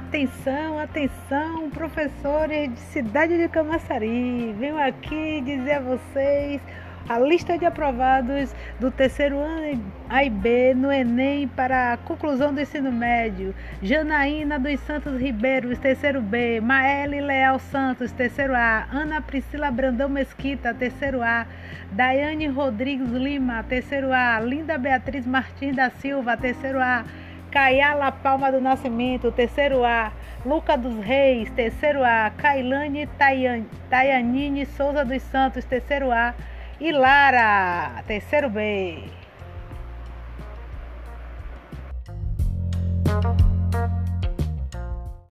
Atenção, atenção, professores de Cidade de Camaçari. Venho aqui dizer a vocês a lista de aprovados do terceiro ano A e B no Enem para a conclusão do ensino médio. Janaína dos Santos Ribeiro, terceiro B. Maele Leal Santos, terceiro A. Ana Priscila Brandão Mesquita, terceiro A. Daiane Rodrigues Lima, terceiro A. Linda Beatriz Martins da Silva, terceiro A. Kayala Palma do Nascimento, terceiro A. Luca dos Reis, terceiro A. Cailane Tayanine Souza dos Santos, terceiro A. E Lara, terceiro B.